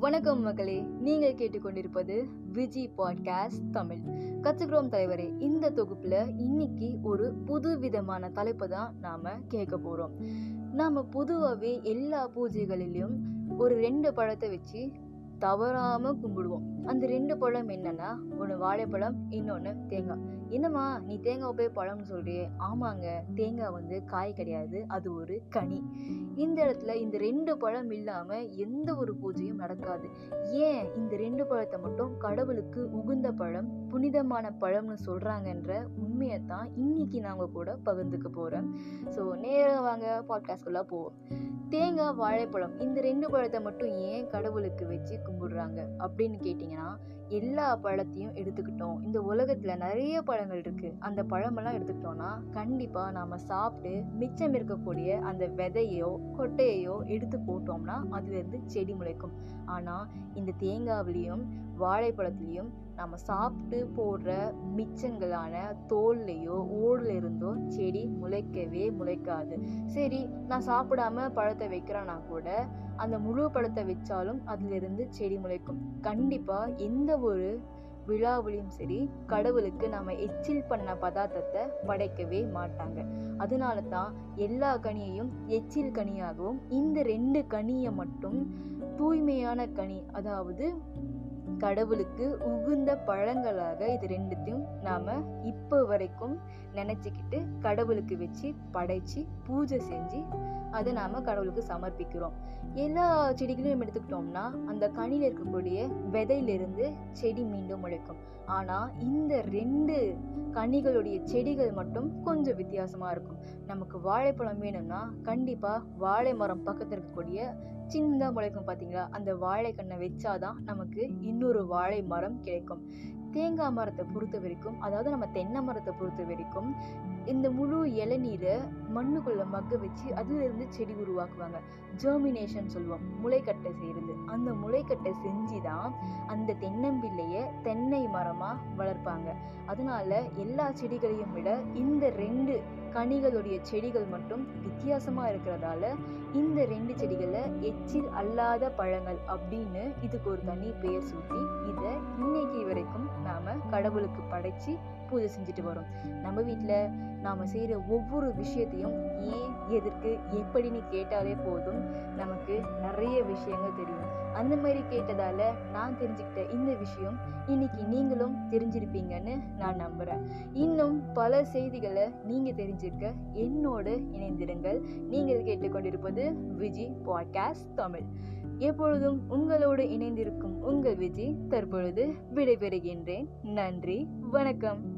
வணக்கம் மக்களே. நீங்கள் கேட்டுக்கொண்டிருப்பது விஜி பாட்காஸ்ட் தமிழ். கத்துக்கிறோம் தலைவரே இந்த தொகுப்பில் இன்னைக்கு ஒரு புது விதமான தலைப்பை தான் நாம் கேட்க போகிறோம் நாம் பொதுவாகவே எல்லா பூஜைகளிலும் ஒரு ரெண்டு பழத்தை வச்சு தவறாமல் கும்பிடுவோம். அந்த ரெண்டு பழம் என்னன்னா ஒன்று வாழைப்பழம் இன்னொன்று தேங்காய். என்னம்மா நீ தேங்காய் போய் பழம்னு சொல்றியே? ஆமாங்க தேங்காய் வந்து காய் கிடையாது அது ஒரு கனி. இந்த இடத்துல இந்த ரெண்டு பழம் இல்லாமல் எந்த ஒரு பூஜையும் நடக்காது. ஏன் இந்த ரெண்டு பழத்தை மட்டும் கடவுளுக்கு உகுந்த பழம் புனிதமான பழம்னு சொல்றாங்கன்ற உண்மையை தான் இன்னைக்கு நாங்கள் கூட பகிர்ந்துக்க போகிறோம் ஸோ நேராக வாங்க பாட்காஸ்ட்குள்ளே போவோம். தேங்காய் வாழைப்பழம் இந்த ரெண்டு பழத்தை மட்டும் ஏன் கடவுளுக்கு வச்சு கும்பிடுறாங்க? அப்படின்னு கேட்டிங்கன்னா எல்லா பழத்தையும் எடுத்துக்கிட்டோம். இந்த உலகத்தில் நிறைய பழங்கள் இருக்குது அந்த பழமெல்லாம் எடுத்துக்கிட்டோன்னா கண்டிப்பாக நாம் சாப்பிட்டு மிச்சம் இருக்கக்கூடிய அந்த விதையோ கொட்டையையோ எடுத்து போட்டோம்னா அதுலேருந்து செடி முளைக்கும். ஆனால் இந்த தேங்காவிலையும் வாழைப்பழத்துலேயும் நம்ம சாப்பிட்டு போடுற மிச்சங்களான தோல்லையோ ஓடுல இருந்தோ செடி முளைக்கவே முளைக்காது. சரி நான் சாப்பிடாம பழத்தை வைக்கிறேன்னா கூட அந்த முழு பழத்தை வச்சாலும் அதிலிருந்து செடி முளைக்கும். கண்டிப்பாக எந்த ஒரு விழாவிலையும் சரி கடவுளுக்கு நம்ம எச்சில் பண்ண பதார்த்தத்தை படைக்கவே மாட்டாங்க. அதனால தான் எல்லா கனியையும் எச்சில் கனியாகவும் இந்த ரெண்டு கனியை மட்டும் தூய்மையான கனி அதாவது கடவுளுக்கு உகுந்த பழங்களாக இது ரெண்டுத்தையும் நாம இப்போ வரைக்கும் நினச்சிக்கிட்டு கடவுளுக்கு வச்சு படைச்சு பூஜை செஞ்சு அதை நாம கடவுளுக்கு சமர்ப்பிக்கிறோம். எல்லா செடிகளையும் எடுத்துக்கிட்டோம்னா அந்த கனியில் இருக்கக்கூடிய விதையிலிருந்து செடி மீண்டும் முளைக்கும். ஆனால் இந்த ரெண்டு கனிகளுடைய செடிகள் மட்டும் கொஞ்சம் வித்தியாசமாக இருக்கும். நமக்கு வாழைப்பழம் வேணும்னா கண்டிப்பாக வாழை மரம் பக்கத்தில் இருக்கக்கூடிய சின்னதாக முளைக்கும் பார்த்தீங்களா அந்த வாழைக்கண்ணை வச்சாதான் நமக்கு இன்னொரு வாழை மரம் கிடைக்கும். தேங்காய் மரத்தை பொறுத்த வரைக்கும் அதாவது நம்ம தென்னை மரத்தை பொறுத்த வரைக்கும் இந்த முழு இளநீரை மண்ணுக்குள்ளே மக்க வச்சு அதுலேருந்து செடி உருவாக்குவாங்க. ஜெர்மினேஷன் சொல்லுவோம். முளைக்கட்டை செய்கிறது அந்த முளைக்கட்டை செஞ்சுதான் அந்த தென்னம்பிள்ளையை தென்னை மரமாக வளர்ப்பாங்க. அதனால எல்லா செடிகளையும் விட இந்த ரெண்டு கனிகளுடைய செடிகள் மட்டும் வித்தியாசமாக இருக்கிறதால இந்த ரெண்டு செடிகளை எச்சில் அல்லாத பழங்கள் அப்படின்னு இதுக்கு ஒரு தனி பெயர் சூட்டி இதை இன்னைக்கு வரைக்கும் நாம கடவுளுக்கு படைச்சு பூஜை செஞ்சுட்டு வரோம். நம்ம வீட்டில் நாம் செய்கிற ஒவ்வொரு விஷயத்தையும் ஏன் எதற்கு எப்படின்னு கேட்டாலே போதும் நமக்கு நிறைய விஷயங்கள் தெரியும். அந்த மாதிரி கேட்டதால் நான் தெரிஞ்சுக்கிட்ட இந்த விஷயம் இன்னைக்கு நீங்களும் தெரிஞ்சிருப்பீங்கன்னு நான் நம்புறேன். இன்னும் பல செய்திகளை நீங்கள் தெரிஞ்சிருக்க என்னோடு இணைந்திருங்கள். நீங்கள் கேட்டுக்கொண்டிருப்பது விஜி பாட்காஸ்ட் தமிழ். எப்பொழுதும் உங்களோடு இணைந்திருக்கும் உங்கள் விஜய் தற்பொழுது விடைபெறுகின்றேன். நன்றி வணக்கம்.